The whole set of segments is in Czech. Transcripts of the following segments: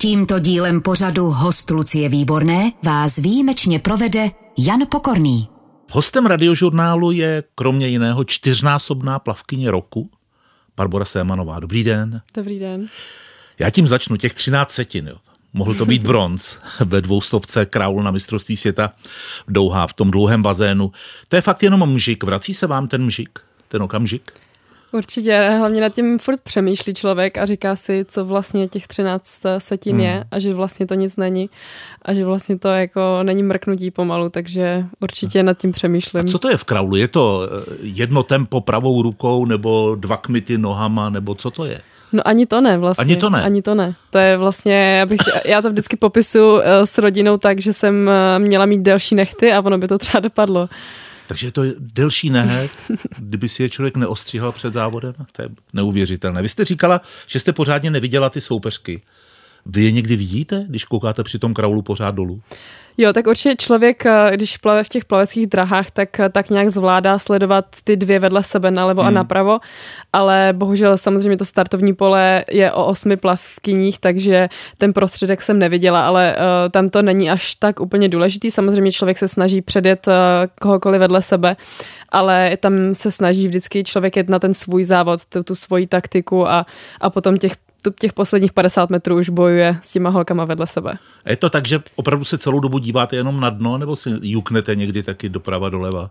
Tímto dílem pořadu Host Lucie Výborné vás výjimečně provede Jan Pokorný. Hostem radiožurnálu je kromě jiného čtyřnásobná plavkyně roku Barbara Sémanová. Dobrý den. Dobrý den. Já tím začnu, těch 13 setin. Jo. Mohl to být bronz ve dvoustovce kraul na mistrovství světa v Douhá, v tom dlouhém bazénu. To je fakt jenom mžik. Vrací se vám ten mžik, ten okamžik? Určitě, hlavně nad tím furt přemýšlí člověk a říká si, co vlastně těch 13 setin hmm. je a že vlastně to nic není a že vlastně to jako není mrknutí pomalu, takže určitě nad tím přemýšlím. A co to je v kraulu? Je to eh, jedno tempo pravou rukou nebo dva kmity nohama nebo co to je? No ani to ne vlastně. Ani to ne? Ani to ne. To je vlastně, abych, já to vždycky popisu eh, s rodinou tak, že jsem eh, měla mít delší nechty a ono by to třeba dopadlo. Takže je to delší nehet, kdyby si je člověk neostříhal před závodem. To je neuvěřitelné. Vy jste říkala, že jste pořádně neviděla ty soupeřky. Vy je někdy vidíte, když koukáte při tom kraulu pořád dolů? Jo, tak určitě člověk, eh, když plave v těch plaveckých drahách, tak, eh, tak nějak zvládá sledovat ty dvě vedle sebe, nalevo hmm. a napravo, ale bohužel samozřejmě to startovní pole je o osmi plavkyních, takže ten prostředek jsem neviděla, ale uh, tam to není až tak úplně důležitý. Samozřejmě člověk se snaží předjet uh, kohokoliv vedle sebe, ale tam se snaží vždycky člověk jet na ten svůj závod, tu, tu svoji taktiku a, a potom těch těch posledních 50 metrů už bojuje s těma holkama vedle sebe. A je to tak, že opravdu se celou dobu díváte jenom na dno, nebo si juknete někdy taky doprava, doleva?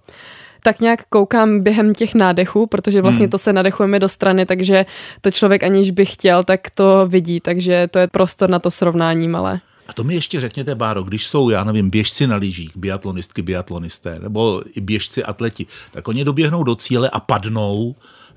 tak nějak koukám během těch nádechů, protože vlastně hmm. to se nadechujeme do strany, takže to člověk aniž by chtěl, tak to vidí, takže to je prostor na to srovnání malé. A to mi ještě řekněte, Báro, když jsou, já nevím, běžci na lyžích, biatlonistky, biatlonisté, nebo i běžci, atleti, tak oni doběhnou do cíle a padnou,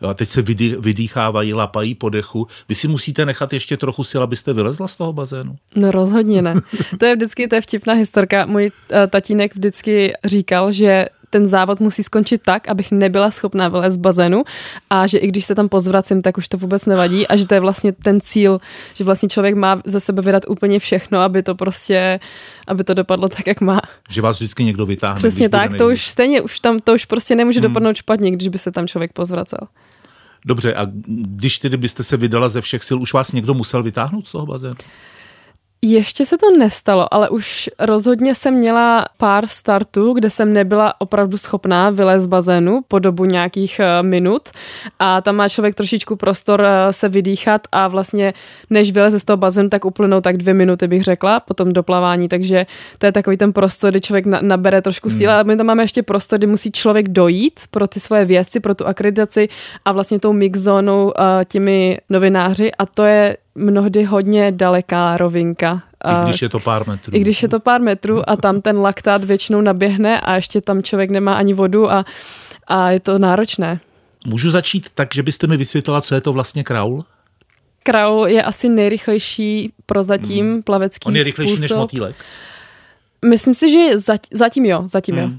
a teď se vydý, vydýchávají, lapají po dechu. Vy si musíte nechat ještě trochu sil, abyste vylezla z toho bazénu? No rozhodně ne. To je vždycky, to je vtipná historka. Můj uh, tatínek vždycky říkal, že ten závod musí skončit tak, abych nebyla schopná vylézt z bazénu a že i když se tam pozvracím, tak už to vůbec nevadí a že to je vlastně ten cíl, že vlastně člověk má ze sebe vydat úplně všechno, aby to prostě, aby to dopadlo tak, jak má. Že vás vždycky někdo vytáhne. Přesně tak, to už stejně, už tam to už prostě nemůže hmm. dopadnout špatně, když by se tam člověk pozvracel. Dobře, a když tedy byste se vydala ze všech sil, už vás někdo musel vytáhnout z toho bazénu? Ještě se to nestalo, ale už rozhodně jsem měla pár startů, kde jsem nebyla opravdu schopná vylézt z bazénu po dobu nějakých eh, minut. A tam má člověk trošičku prostor eh, se vydýchat a vlastně než vyleze z toho bazénu, tak uplynou tak dvě minuty, bych řekla, potom do plavání, takže to je takový ten prostor, kdy člověk nabere trošku hmm. síly, ale my tam máme ještě prostor, kdy musí člověk dojít pro ty svoje věci, pro tu akreditaci a vlastně tou mixzónou eh, těmi novináři. A to je mnohdy hodně daleká rovinka. I když je to pár metrů. I když je to pár metrů a tam ten laktát většinou naběhne a ještě tam člověk nemá ani vodu a, a je to náročné. Můžu začít tak, že byste mi vysvětlila, co je to vlastně kraul? Kraul je asi nejrychlejší prozatím hmm. plavecký On je rychlejší způsob. než motýlek? Myslím si, že zatím jo, zatím hmm. jo.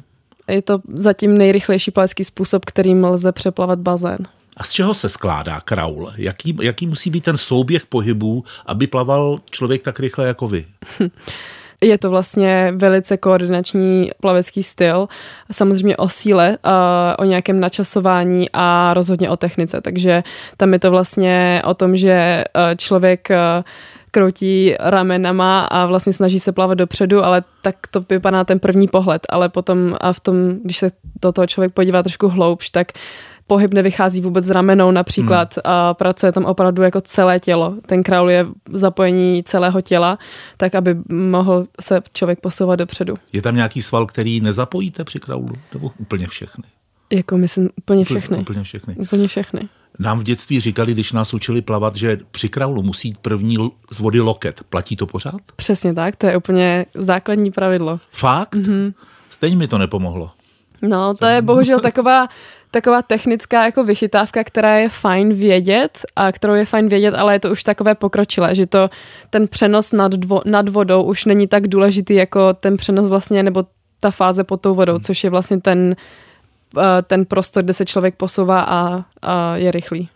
Je to zatím nejrychlejší plavecký způsob, kterým lze přeplavat bazén. A z čeho se skládá kraul? Jaký, jaký musí být ten souběh pohybů, aby plaval člověk tak rychle jako vy? Je to vlastně velice koordinační plavecký styl, samozřejmě o síle, o nějakém načasování a rozhodně o technice. Takže tam je to vlastně o tom, že e, člověk e, kroutí ramenama a vlastně snaží se plavat dopředu, ale tak to vypadá ten první pohled, ale potom a v tom, když se do toho člověk podívá trošku hloubš, tak pohyb nevychází vůbec z ramenou například hmm. a pracuje tam opravdu jako celé tělo. Ten kraul je zapojení celého těla, tak aby mohl se člověk posouvat dopředu. Je tam nějaký sval, který nezapojíte při kraulu? Nebo úplně všechny? Jako myslím úplně všechny. Úplně všechny. Úplně všechny. Nám v dětství říkali, když nás učili plavat, že při kraulu musí jít první z vody loket. Platí to pořád? Přesně tak, to je úplně základní pravidlo. Fakt? Mm-hmm. Stejně mi to nepomohlo. No, to je bohužel taková taková technická jako vychytávka, která je fajn vědět a kterou je fajn vědět, ale je to už takové pokročilé, že to ten přenos nad, dvo, nad vodou už není tak důležitý jako ten přenos vlastně, nebo ta fáze pod tou vodou, což je vlastně ten, eh, ten prostor, kde se člověk posouvá a, a je rychlý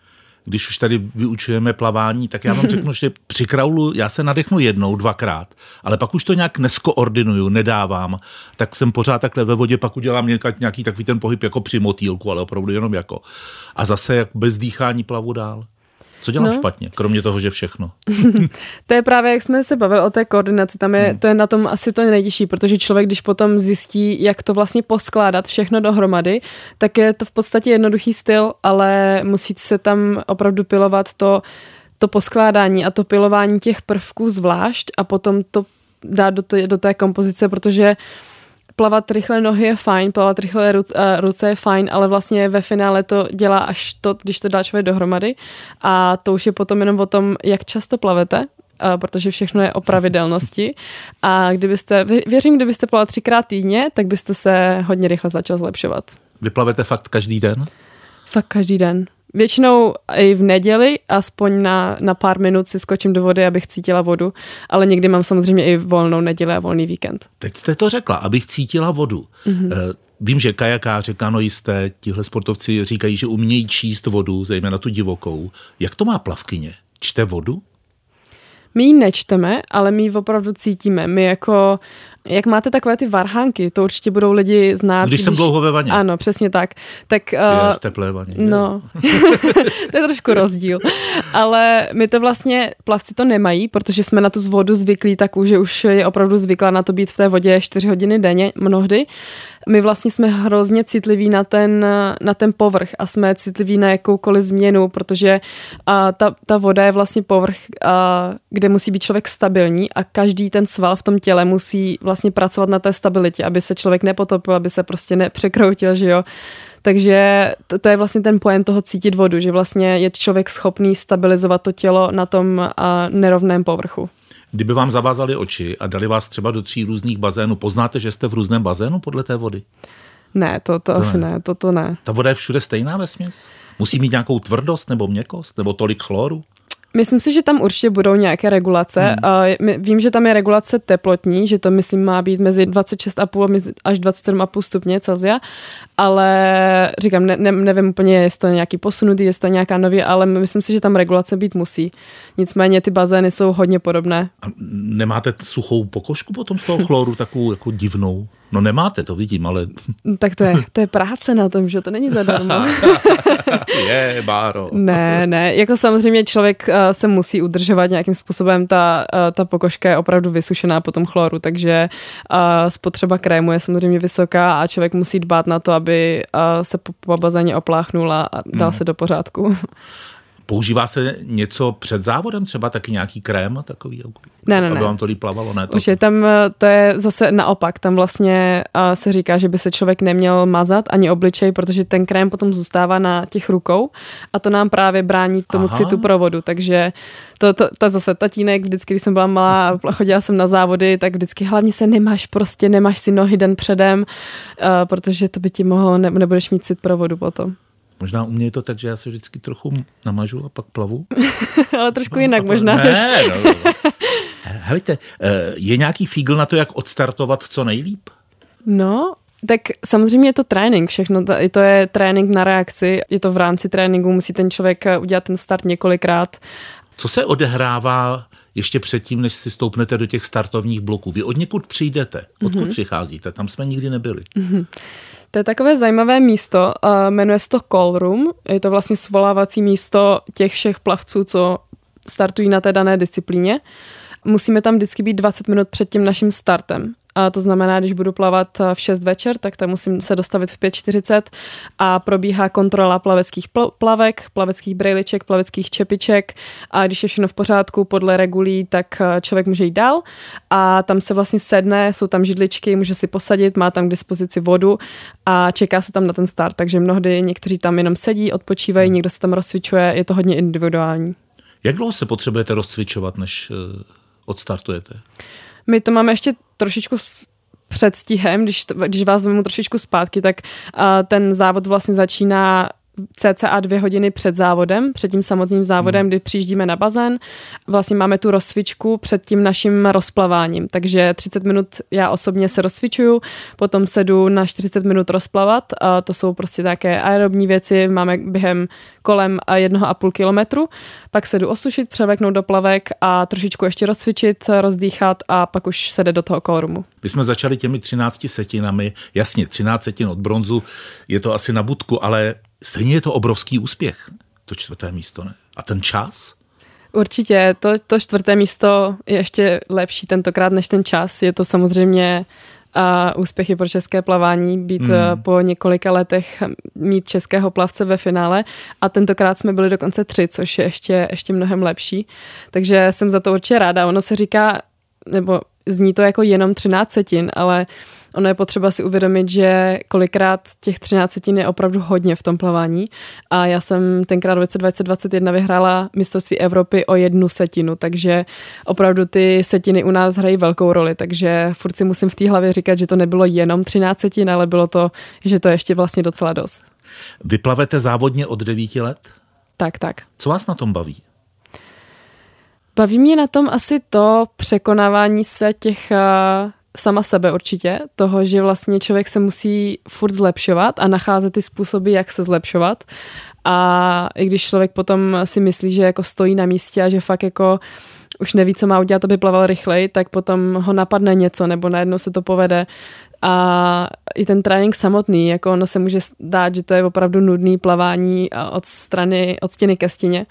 když už tady vyučujeme plavání, tak já vám řeknu, že při kraulu já se nadechnu jednou, dvakrát, ale pak už to nějak neskoordinuju, nedávám, tak jsem pořád takhle ve vodě, pak udělám nějaký takový ten pohyb jako při motýlku, ale opravdu jenom jako. A zase jak bez dýchání plavu dál. Co dělám no. špatně, kromě toho, že všechno? to je právě, jak jsme se bavili o té koordinaci, tam je, hmm. to je na tom asi to nejtěžší, protože člověk, když potom zjistí, jak to vlastně poskládat všechno dohromady, tak je to v podstatě jednoduchý styl, ale musí se tam opravdu pilovat to, to poskládání a to pilování těch prvků zvlášť a potom to dát do, té, do té kompozice, protože plavat rychle nohy je fajn, plavat rychle ruce, ruce je fajn, ale vlastně ve finále to dělá až to, když to dá člověk dohromady a to už je potom jenom o tom, jak často plavete, protože všechno je o pravidelnosti. A kdybyste, věřím, kdybyste plaval třikrát týdně, tak byste se hodně rychle začal zlepšovat. Vy plavete fakt každý den? Fakt každý den. Většinou i v neděli, aspoň na, na pár minut si skočím do vody, abych cítila vodu, ale někdy mám samozřejmě i volnou neděli a volný víkend. Teď jste to řekla, abych cítila vodu. Mm-hmm. Vím, že kajakáři, kanoisté, tihle sportovci říkají, že umějí číst vodu, zejména tu divokou. Jak to má plavkyně? Čte vodu? My ji nečteme, ale my ji opravdu cítíme. My jako, jak máte takové ty varhánky, to určitě budou lidi znát. Když, když jsem dlouho ve vaně. Ano, přesně tak. tak je uh, v teplé vaně. No, to je trošku rozdíl. Ale my to vlastně, plavci to nemají, protože jsme na tu vodu zvyklí, tak už, že už je opravdu zvyklá na to být v té vodě 4 hodiny denně mnohdy my vlastně jsme hrozně citliví na ten, na ten povrch a jsme citliví na jakoukoliv změnu, protože a, ta, ta voda je vlastně povrch, a, kde musí být člověk stabilní a každý ten sval v tom těle musí vlastně pracovat na té stabilitě, aby se člověk nepotopil, aby se prostě nepřekroutil, že jo. Takže to, to je vlastně ten pojem toho cítit vodu, že vlastně je člověk schopný stabilizovat to tělo na tom a, nerovném povrchu. Kdyby vám zavázali oči a dali vás třeba do tří různých bazénů, poznáte, že jste v různém bazénu podle té vody? Ne, to, to, to asi ne. ne, to, to ne. Ta voda je všude stejná ve směs? Musí mít nějakou tvrdost nebo měkkost nebo tolik chloru? Myslím si, že tam určitě budou nějaké regulace. Hmm. Vím, že tam je regulace teplotní, že to myslím má být mezi 26,5 až 27,5 stupně Celsia, ale říkám, ne, ne, nevím úplně, jestli to je nějaký posunutý, jestli to je nějaká nový, ale myslím si, že tam regulace být musí. Nicméně ty bazény jsou hodně podobné. A nemáte suchou pokožku potom z toho chloru, takovou jako divnou? No nemáte, to vidím, ale... Tak to je, to je práce na tom, že to není zadarmo. je, báro. ne, ne, jako samozřejmě člověk eh, se musí udržovat nějakým způsobem, ta, eh, ta pokožka je opravdu vysušená po tom chloru, takže eh, spotřeba krému je samozřejmě vysoká a člověk musí dbát na to, aby se po, bazéně opláchnul a dal hmm. se do pořádku. Používá se něco před závodem, třeba taky nějaký krém takový? Ne, ne, aby ne. vám to líp plavalo? Ne, to... Už je tam, eh, to je zase naopak, tam vlastně uh, se říká, že by se člověk neměl mazat ani obličej, protože ten krém potom zůstává na těch rukou a to nám právě brání tomu Aha. citu provodu, takže to, to, to zase tatínek, vždycky, když jsem byla malá a chodila jsem na závody, tak vždycky hlavně se nemáš prostě, nemáš si nohy den předem, uh, protože to by ti mohlo, ne, nebudeš mít cit provodu potom. Možná u mě je to tak, že já se vždycky trochu namažu a pak plavu. Ale trošku jinak možná. Ne, no, no. Helejte, eh, je nějaký fígl na to, jak odstartovat co nejlíp? No, tak samozřejmě je to trénink, všechno to, to je trénink na reakci, je to v rámci tréninku, musí ten člověk eh, udělat ten start několikrát. Co se odehrává ještě předtím, než si stoupnete do těch startovních bloků? Vy od někud přijdete, odkud mm-hmm. přicházíte, tam jsme nikdy nebyli. Mm-hmm. To je takové zajímavé místo, jmenuje se to Call Room, je to vlastně svolávací místo těch všech plavců, co startují na té dané disciplíně. Musíme tam vždycky být 20 minut před tím naším startem. A to znamená, když budu plavat v 6 večer, tak tam musím se dostavit v 5.40 a probíhá kontrola plaveckých plavek, plaveckých brejliček, plaveckých čepiček a když je všechno v pořádku podle regulí, tak eh, člověk může jít dál a tam se vlastně sedne, jsou tam židličky, může si posadit, má tam k dispozici vodu a čeká se tam na ten start, takže mnohdy někteří tam jenom sedí, odpočívají, někdo se tam rozcvičuje, je to hodně individuální. Jak dlouho se potřebujete rozcvičovat, než eh, odstartujete? My to máme ještě trošičku předstihem, když, když vás vezmu trošičku zpátky, tak uh, ten závod vlastně začíná cca dvě hodiny před závodem, před tím samotným závodem, hmm. kdy přijíždíme na bazén. Vlastně máme tu rozcvičku před tím naším rozplaváním, takže 30 minut já osobně se rozcvičuju, potom se jdu na 40 minut rozplavat. A to jsou prostě také aerobní věci, máme během kolem jednoho a půl kilometru. Pak se jdu osušit, převeknout do plavek a trošičku ještě rozcvičit, rozdýchat a pak už se jde do toho kórumu. My jsme začali těmi 13 setinami, jasně, 13 setin od bronzu, je to asi na budku, ale stejně je to obrovský úspěch. To čtvrté místo, ne? A ten čas? Určitě, to, to čtvrté místo je ještě lepší tentokrát než ten čas. Je to samozřejmě a úspěchy pro české plavání, být hmm. po několika letech mít českého plavce ve finále a tentokrát jsme byli dokonce tři, což je ještě, ještě mnohem lepší. Takže jsem za to určitě ráda. Ono se říká, nebo zní to jako jenom 13 setin, ale ono je potřeba si uvědomit, že kolikrát těch 13 setin je opravdu hodně v tom plavání a já jsem tenkrát v roce 2021 vyhrála mistrovství Evropy o jednu setinu, takže opravdu ty setiny u nás hrají velkou roli, takže furt si musím v té hlavě říkat, že to nebylo jenom 13 setin, ale bylo to, že to je ještě vlastně docela dost. Vyplavete závodně od 9 let? Tak, tak. Co vás na tom baví? Baví mě na tom asi to překonávání se těch uh, sama sebe určitě, toho, že vlastně člověk se musí furt zlepšovat a nacházet ty způsoby, jak se zlepšovat. A i když člověk potom si myslí, že jako stojí na místě a že fakt jako už neví, co má udělat, aby plaval rychleji, tak potom ho napadne něco nebo najednou se to povede. A i ten trénink samotný, jako ono se může dát, že to je opravdu nudný plavání od strany, od stěny ke stěně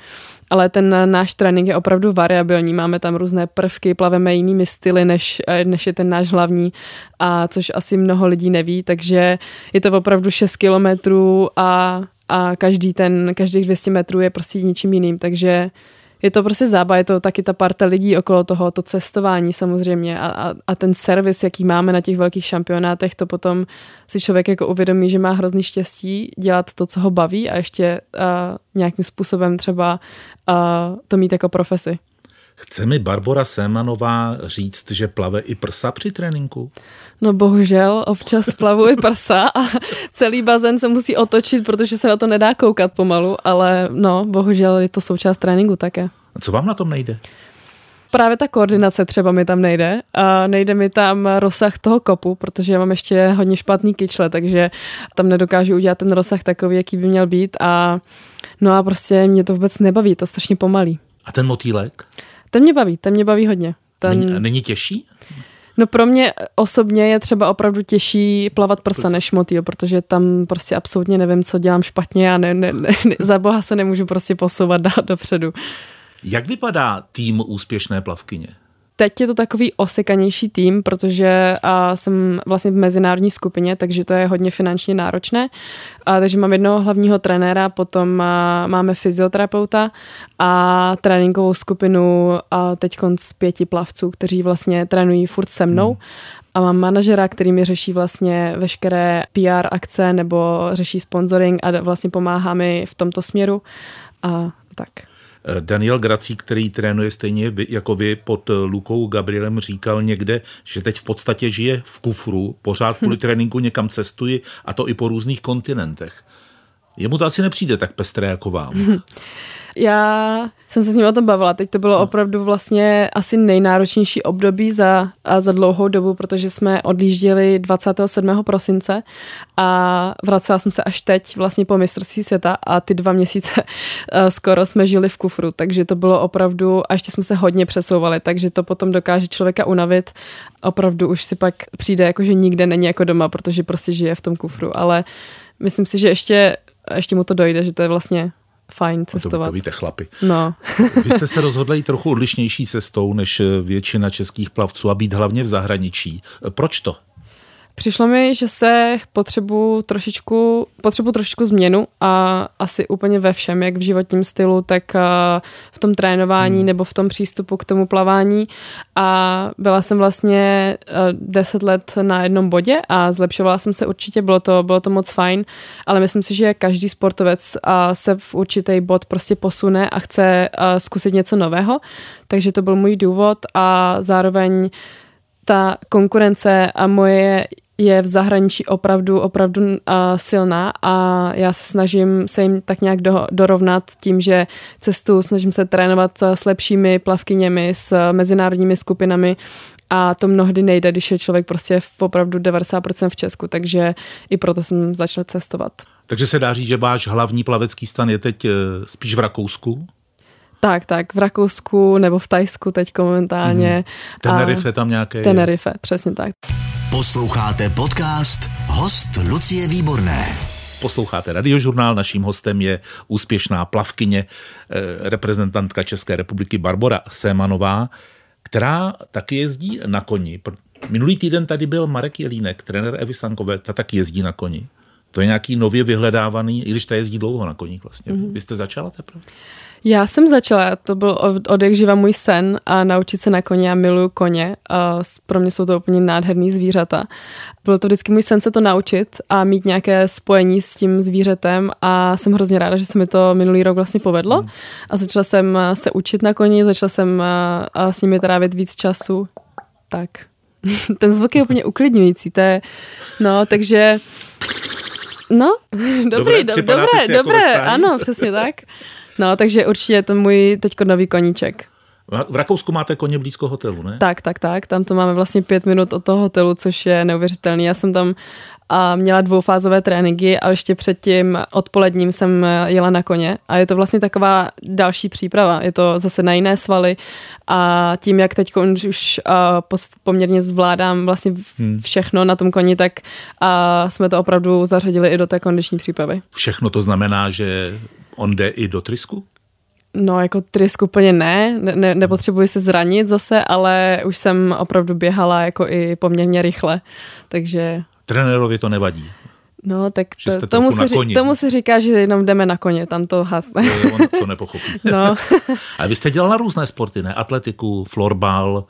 ale ten náš trénink je opravdu variabilní. Máme tam různé prvky, plaveme jinými styly, než, než je ten náš hlavní, a což asi mnoho lidí neví, takže je to opravdu 6 kilometrů a, a každý ten, každých 200 metrů je prostě něčím jiným, takže je to prostě zábava, je to taky ta parta lidí okolo toho, to cestování samozřejmě a, a, a ten servis, jaký máme na těch velkých šampionátech, to potom si člověk jako uvědomí, že má hrozný štěstí dělat to, co ho baví a ještě uh, nějakým způsobem třeba uh, to mít jako profesi. Chce mi Barbara Sémanová říct, že plave i prsa při tréninku? No bohužel, občas plavu i prsa a celý bazén se musí otočit, protože se na to nedá koukat pomalu, ale no, bohužel je to součást tréninku také. A co vám na tom nejde? Právě ta koordinace třeba mi tam nejde. A nejde mi tam rozsah toho kopu, protože já mám ještě hodně špatný kyčle, takže tam nedokážu udělat ten rozsah takový, jaký by měl být. A no a prostě mě to vůbec nebaví, to strašně pomalý. A ten motýlek? Ten mě baví, ten mě baví hodně. Ten... Není, není těžší? No pro mě osobně je třeba opravdu těžší plavat prsa než motýl, protože tam prostě absolutně nevím, co dělám špatně a ne, ne, ne, za boha se nemůžu prostě posouvat dál dopředu. Jak vypadá tým úspěšné plavkyně? Teď je to takový osekanější tým, protože a, jsem vlastně v mezinárodní skupině, takže to je hodně finančně náročné. A, takže mám jednoho hlavního trenéra, potom a, máme fyzioterapeuta a tréninkovou skupinu a teď z pěti plavců, kteří vlastně trénují furt se mnou. Hmm. A mám manažera, který mi řeší vlastně veškeré PR akce nebo řeší sponsoring a vlastně pomáhá mi v tomto směru. A tak. Daniel Grací, který trénuje stejně jako vy pod Lukou Gabrielem, říkal někde, že teď v podstatě žije v kufru, pořád kvůli tréninku někam cestuje a to i po různých kontinentech. Jemu to asi nepřijde tak pestré jako vám. Já jsem se s ním o tom bavila. Teď to bylo opravdu vlastně asi nejnáročnější období za, za dlouhou dobu, protože jsme odjížděli 27. prosince a vracela jsem se až teď vlastně po mistrovství světa a ty dva měsíce eh, skoro jsme žili v kufru, takže to bylo opravdu, a ještě jsme se hodně přesouvali, takže to potom dokáže člověka unavit. Opravdu už si pak přijde, jako že nikde není jako doma, protože prostě žije v tom kufru, ale myslím si, že ještě, ještě mu to dojde, že to je vlastně fajn cestovat. To, to víte, chlapi. No. Vy jste se rozhodli trochu odlišnější cestou než většina českých plavců a být hlavně v zahraničí. Proč to? Přišlo mi, že se potřebuji trošičku, potřebuji trošičku změnu a asi úplně ve všem, jak v životním stylu, tak eh, v tom trénování hmm. nebo v tom přístupu k tomu plavání a byla jsem vlastně eh, deset let na jednom bodě a zlepšovala jsem se určitě, bylo to, bylo to moc fajn, ale myslím si, že každý sportovec eh, se v určitý bod prostě posune a chce zkusit něco nového, takže to byl můj důvod a zároveň ta konkurence a moje je v zahraničí opravdu, opravdu uh, silná a já se snažím se jim tak nějak do, dorovnat tím, že cestu snažím se trénovat s lepšími plavkyněmi, s mezinárodními skupinami a to mnohdy nejde, když je člověk prostě v opravdu 90% v Česku, takže i proto jsem začal cestovat. Takže se dá říct, že váš hlavní plavecký stan je teď eh, spíš v Rakousku? Tak, tak, v Rakousku nebo v Tajsku teď momentálně. Hmm. Tenerife tam nějaké Tenerife, je. přesně tak. Posloucháte podcast Host Lucie Výborné. Posloucháte radiožurnál, naším hostem je úspěšná plavkyně, eh, reprezentantka České republiky Barbara Sémanová, která taky jezdí na koni. Minulý týden tady byl Marek Jelínek, trenér Evy Sankové, ta taky jezdí na koni. To je nějaký nově vyhledávaný, i když ta jezdí dlouho na koních vlastně. Mm-hmm. Vy jste začala teprve? Já jsem začala, to byl od, od jak živa můj sen a naučit se na koně. Já miluju koně. A pro mě jsou to úplně nádherný zvířata. Bylo to vždycky můj sen se to naučit a mít nějaké spojení s tím zvířetem a jsem hrozně ráda, že se mi to minulý rok vlastně povedlo. Hmm. A začala jsem se učit na koni, začala jsem a s nimi trávit víc času. Tak. Ten zvuk je úplně uklidňující. To je, no, takže No, dobrý, dobré, dobré, jako dobré, ano, přesně tak. No, takže určitě je to můj teďko nový koníček. V Rakousku máte koně blízko hotelu, ne? Tak, tak, tak. Tam to máme vlastně pět minut od toho hotelu, což je neuvěřitelný. Já jsem tam a měla dvoufázové tréninky a ještě před tím odpoledním jsem jela na koně a je to vlastně taková další příprava. Je to zase na jiné svaly a tím, jak teď už poměrně zvládám vlastně hmm. všechno na tom koni, tak jsme to opravdu zařadili i do té kondiční přípravy. Všechno to znamená, že on jde i do trysku? No, jako trysk úplně ne, ne, nepotřebuji se zranit zase, ale už jsem opravdu běhala jako i poměrně rychle, takže... Trenérovi to nevadí? No, tak to, tomu, se, ří, tomu se říká, že jenom jdeme na koně, tam to hasne. No, on to nepochopí. no. A vy jste dělala různé sporty, ne? Atletiku, florbal,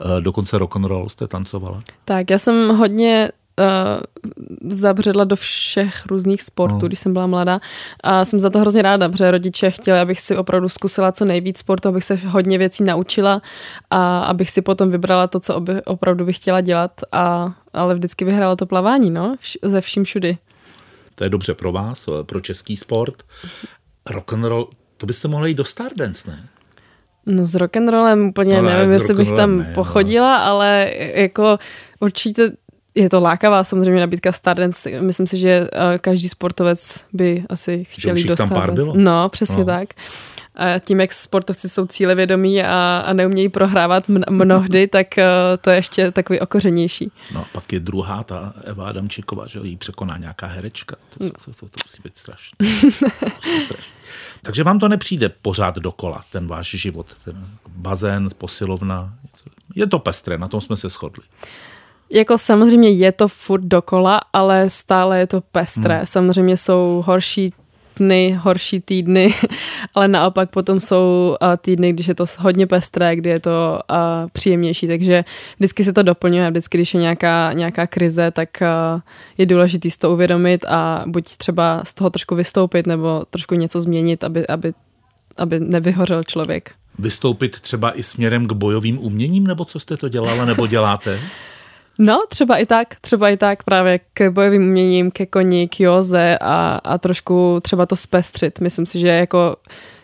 eh, dokonce rock and roll jste tancovala? Tak, já jsem hodně uh, zabředla do všech různých sportů, no. když jsem byla mladá. A jsem za to hrozně ráda, protože rodiče chtěli, abych si opravdu zkusila co nejvíc sportu, abych se hodně věcí naučila a abych si potom vybrala to, co oby, opravdu bych chtěla dělat. A, ale vždycky vyhrálo to plavání, no, vš- ze vším všudy. To je dobře pro vás, pro český sport. Rock and roll, to byste mohli jít do Stardance, ne? No s rock'n'rollem úplně no, nevím, jestli bych tam ne, pochodila, no. ale jako určitě je to lákavá samozřejmě nabídka Stardance. Myslím si, že eh, každý sportovec by asi chtěl jít do tam pár bylo? No, přesně no. tak. A tím, jak sportovci jsou cílevědomí a, a neumějí prohrávat mnohdy, tak uh, to je ještě takový okořenější. No a pak je druhá, ta Eva Adamčíková, že jí překoná nějaká herečka. To, to, to, to musí být strašné. Takže vám to nepřijde pořád dokola, ten váš život, ten bazén, posilovna. Je to pestré, na tom jsme se shodli. Jako samozřejmě je to furt dokola, ale stále je to pestré. Hmm. Samozřejmě jsou horší dny, horší týdny, ale naopak potom jsou uh, týdny, když je to hodně pestré, kdy je to uh, příjemnější, takže vždycky se to doplňuje, vždycky, když je nějaká, nějaká krize, tak uh, je důležité si to uvědomit a buď třeba z toho trošku vystoupit nebo trošku něco změnit, aby, aby, aby nevyhořel člověk. Vystoupit třeba i směrem k bojovým uměním, nebo co jste to dělala, nebo děláte? No, třeba i tak, třeba i tak právě k bojovým uměním, ke koni, k joze a, a trošku třeba to zpestřit. Myslím si, že jako,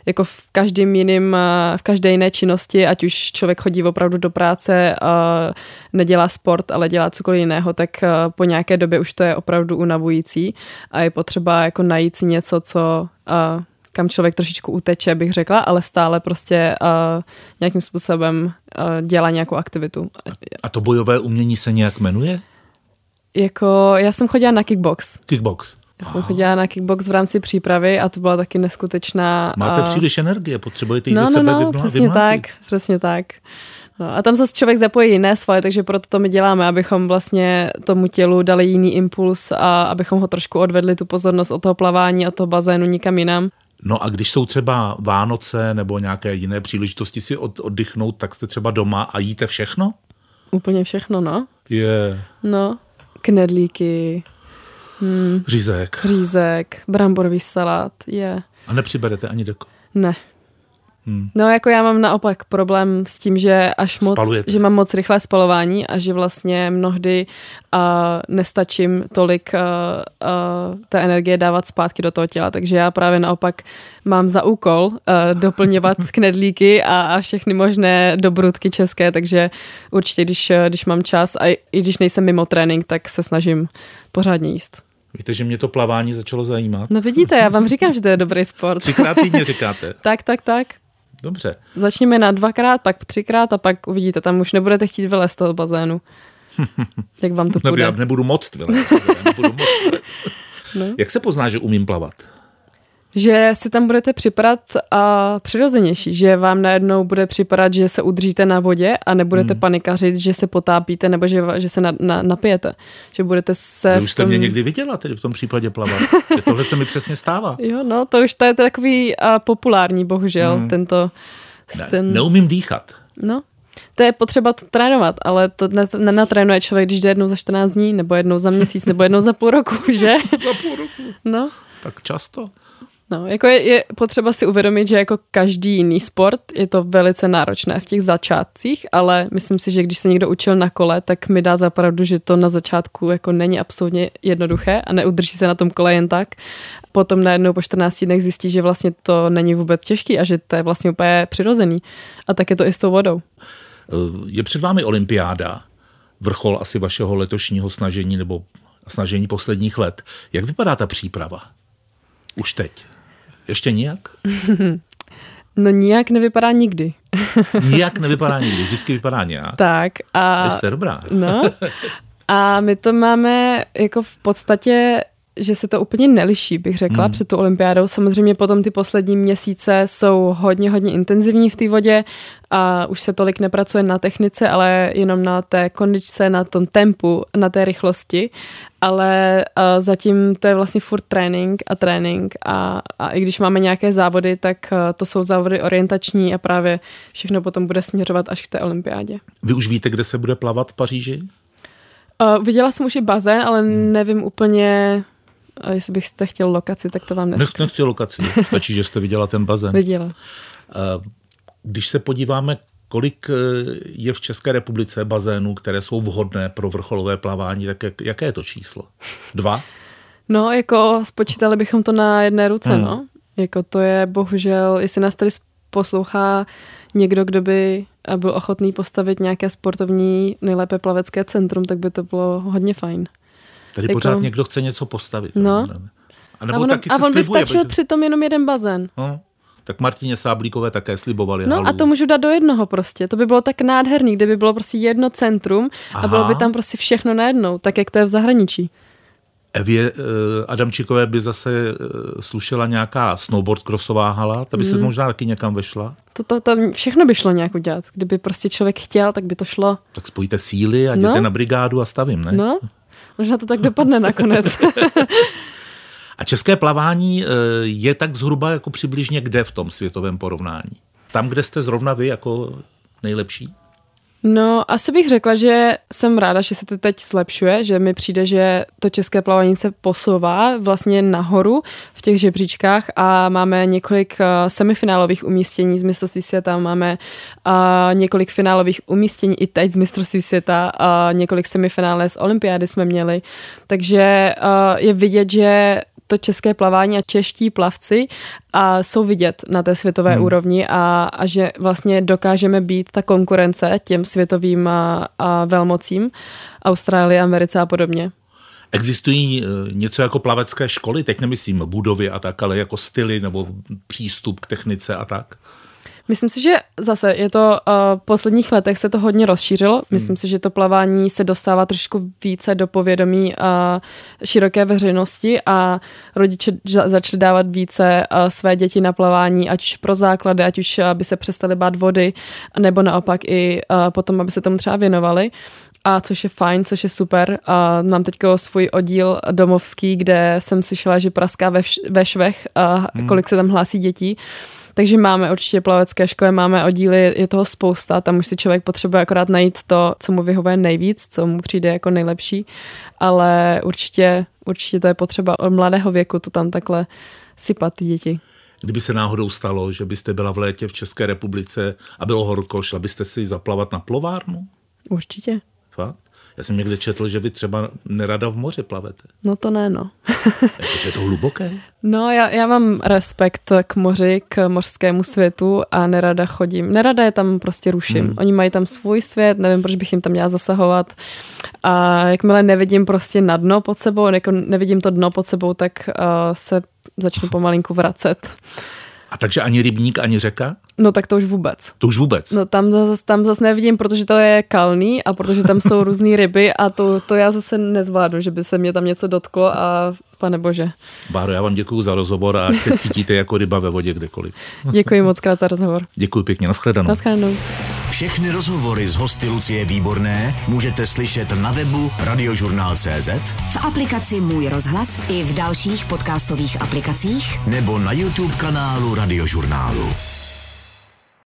jako v každém jiném, v každé jiné činnosti, ať už člověk chodí opravdu do práce, a nedělá sport, ale dělá cokoliv jiného, tak po nějaké době už to je opravdu unavující a je potřeba jako najít si něco, co kam člověk trošičku uteče, bych řekla, ale stále prostě uh, nějakým způsobem uh, dělá nějakou aktivitu. A to bojové umění se nějak jmenuje? Jako, já jsem chodila na kickbox. Kickbox. Já jsem chodila na kickbox v rámci přípravy a to byla taky neskutečná... Máte uh... příliš energie, potřebujete ji no, ze no, sebe no, vymlátit. přesně tak, přesně tak. No, a tam zase člověk zapojí jiné svaly, takže proto to my děláme, abychom vlastně tomu tělu dali jiný impuls a abychom ho trošku odvedli tu pozornost od toho plavání a toho bazénu nikam jinam. No a když jsou třeba Vánoce nebo nějaké jiné příležitosti si od, oddychnout, tak jste třeba doma a jíte všechno? Úplně všechno, no. Je. Yeah. No, knedlíky. Hmm. Řízek. Řízek, bramborový salát, je. Yeah. A nepřiberete ani deko? Ne. Hmm. No jako já mám naopak problém s tím, že až moc, Spalujete. že mám moc rychlé spalování a že vlastně mnohdy uh, nestačím tolik uh, uh, té energie dávat zpátky do toho těla, takže já právě naopak mám za úkol uh, doplňovat knedlíky a, a všechny možné dobrutky české, takže určitě, když, když mám čas a i když nejsem mimo trénink, tak se snažím pořádně jíst. Víte, že mě to plavání začalo zajímat? No vidíte, já vám říkám, že to je dobrý sport. Třikrát týdně říkáte. tak, tak, tak. Dobře. Začněme na dvakrát, pak třikrát a pak uvidíte, tam už nebudete chtít vylézt z toho bazénu. Jak vám to půjde? Já nebudu moc vylézt. nebudu moc No. Jak se pozná, že umím plavat? Že si tam budete připadat a přirozenější, že vám najednou bude připadat, že se udržíte na vodě a nebudete hmm. panikařit, že se potápíte nebo že, že se na, na, napijete. Že budete se... Vy už jste tom... mě někdy viděla tedy v tom případě plavat. Tohle se mi přesně stává. Jo, no, to už to je takový a, populární, bohužel, hmm. tento... Ne, ten... Neumím dýchat. No, to je potřeba to trénovat, ale to nenatrénuje člověk, když jde jednou za 14 dní, nebo jednou za měsíc, nebo jednou za půl roku, že? za půl roku. No. Tak často. No, jako je, je potřeba si uvědomit, že jako každý jiný sport je to velice náročné v těch začátcích, ale myslím si, že když se někdo učil na kole, tak mi dá zapravdu, že to na začátku jako není absolutně jednoduché a neudrží se na tom kole jen tak. Potom najednou po 14 dnech zjistí, že vlastně to není vůbec těžký a že to je vlastně úplně přirozený. A tak je to i s tou vodou. Je před vámi olympiáda, vrchol asi vašeho letošního snažení nebo snažení posledních let. Jak vypadá ta příprava? Už teď. Ještě nijak? No nijak nevypadá nikdy. nijak nevypadá nikdy, vždycky vypadá nějak. Tak a... Jste dobrá. No. A my to máme jako v podstatě že se to úplně neliší, bych řekla, hmm. před tu olympiádou. Samozřejmě potom ty poslední měsíce jsou hodně, hodně intenzivní v té vodě a už se tolik nepracuje na technice, ale jenom na té kondičce, na tom tempu, na té rychlosti. Ale uh, zatím to je vlastně furt trénink a trénink a, a i když máme nějaké závody, tak uh, to jsou závody orientační a právě všechno potom bude směřovat až k té olympiádě. Vy už víte, kde se bude plavat v Paříži? Uh, viděla jsem už i bazén, ale hmm. nevím úplně, a jestli byste chtěl lokaci, tak to vám neřeknu. Nechci lokaci, stačí, že jste viděla ten bazén. Viděla. Když se podíváme, kolik e, je v České republice bazénů, které jsou vhodné pro vrcholové plavání, tak jak, jaké je to číslo? Dva? No, jako spočítali bychom to na jedné ruce, hmm. no. Jako to je bohužel, jestli nás tady poslouchá někdo, kdo by byl ochotný postavit nějaké sportovní, nejlépe plavecké centrum, tak by to bylo hodně fajn. Tady jako... pořád někdo chce něco postavit. No. A, nebo a, ono, taky a on by stačil že... přitom jenom jeden bazén. No. Tak Martině Sáblíkové také slibovali No halu. a to můžu dát do jednoho prostě. To by bylo tak nádherný, kdyby bylo prostě jedno centrum Aha. a bylo by tam prostě všechno najednou, tak jak to je v zahraničí. Evě uh, Adamčíkové by zase uh, slušela nějaká snowboard crossová hala, ta by se mm. možná taky někam vešla. To, to, to všechno by šlo nějak udělat. Kdyby prostě člověk chtěl, tak by to šlo. Tak spojíte síly a jděte no. na brigádu a stavím, ne? No, Možná to tak dopadne nakonec. A české plavání eh, je tak zhruba jako přibližně kde v tom světovém porovnání? Tam, kde jste zrovna vy jako nejlepší? No, asi bych řekla, že jsem ráda, že se to teď zlepšuje, že mi přijde, že to české plavání se posouvá vlastně nahoru v těch žebříčkách a máme několik eh, semifinálových umístění z mistrovství světa, máme uh, několik finálových umístění i teď z mistrovství světa a několik semifinále z olympiády jsme měli, takže uh, je vidět, že to české plavání a čeští plavci a jsou vidět na té světové hmm. úrovni a, a že vlastně dokážeme být ta konkurence těm světovým a, a velmocím Austrálie, Americe a podobně. Existují e, něco jako plavecké školy, teď nemyslím budovy a tak, ale jako styly nebo přístup k technice a tak? Myslím si, že zase je to uh, v posledních letech se to hodně rozšířilo. Hmm. Myslím si, že to plavání se dostává trošku více do povědomí uh, široké veřejnosti a rodiče začali dávat více uh, své děti na plavání, ať už pro základy, ať už aby se přestali bát vody, nebo naopak i uh, potom, aby se tomu třeba věnovali a což je fajn, což je super. A mám teď svůj oddíl domovský, kde jsem slyšela, že praská ve, vš- ve švech a hmm. kolik se tam hlásí dětí. Takže máme určitě plavecké školy, máme oddíly, je toho spousta, tam už si člověk potřebuje akorát najít to, co mu vyhovuje nejvíc, co mu přijde jako nejlepší, ale určitě, určitě to je potřeba od mladého věku to tam takhle sypat ty děti. Kdyby se náhodou stalo, že byste byla v létě v České republice a bylo horko, šla byste si zaplavat na plovárnu? Určitě. Fakt? Já jsem někde četl, že vy třeba nerada v moři plavete. No to ne, no. Jakože je to hluboké? No, já, já mám respekt k moři, k mořskému světu a nerada chodím. Nerada je tam prostě ruším. Hmm. Oni mají tam svůj svět, nevím, proč bych jim tam měla zasahovat. A jakmile nevidím prostě na dno pod sebou, jako nevidím to dno pod sebou, tak uh, se začnu pomalinku vracet. A takže ani rybník, ani řeka? No tak to už vůbec. To už vůbec. No tam zase tam zas nevidím, protože to je kalný a protože tam jsou různé ryby a to, to já zase nezvládnu, že by se mě tam něco dotklo a pane bože. Báro, já vám děkuji za rozhovor a se cítíte jako ryba ve vodě kdekoliv. Děkuji moc krát za rozhovor. Děkuji pěkně, nashledanou. Nashledanou. Všechny rozhovory z hosty Lucie Výborné můžete slyšet na webu radiožurnál.cz V aplikaci Můj rozhlas i v dalších podcastových aplikacích nebo na YouTube kanálu Radiožurnálu.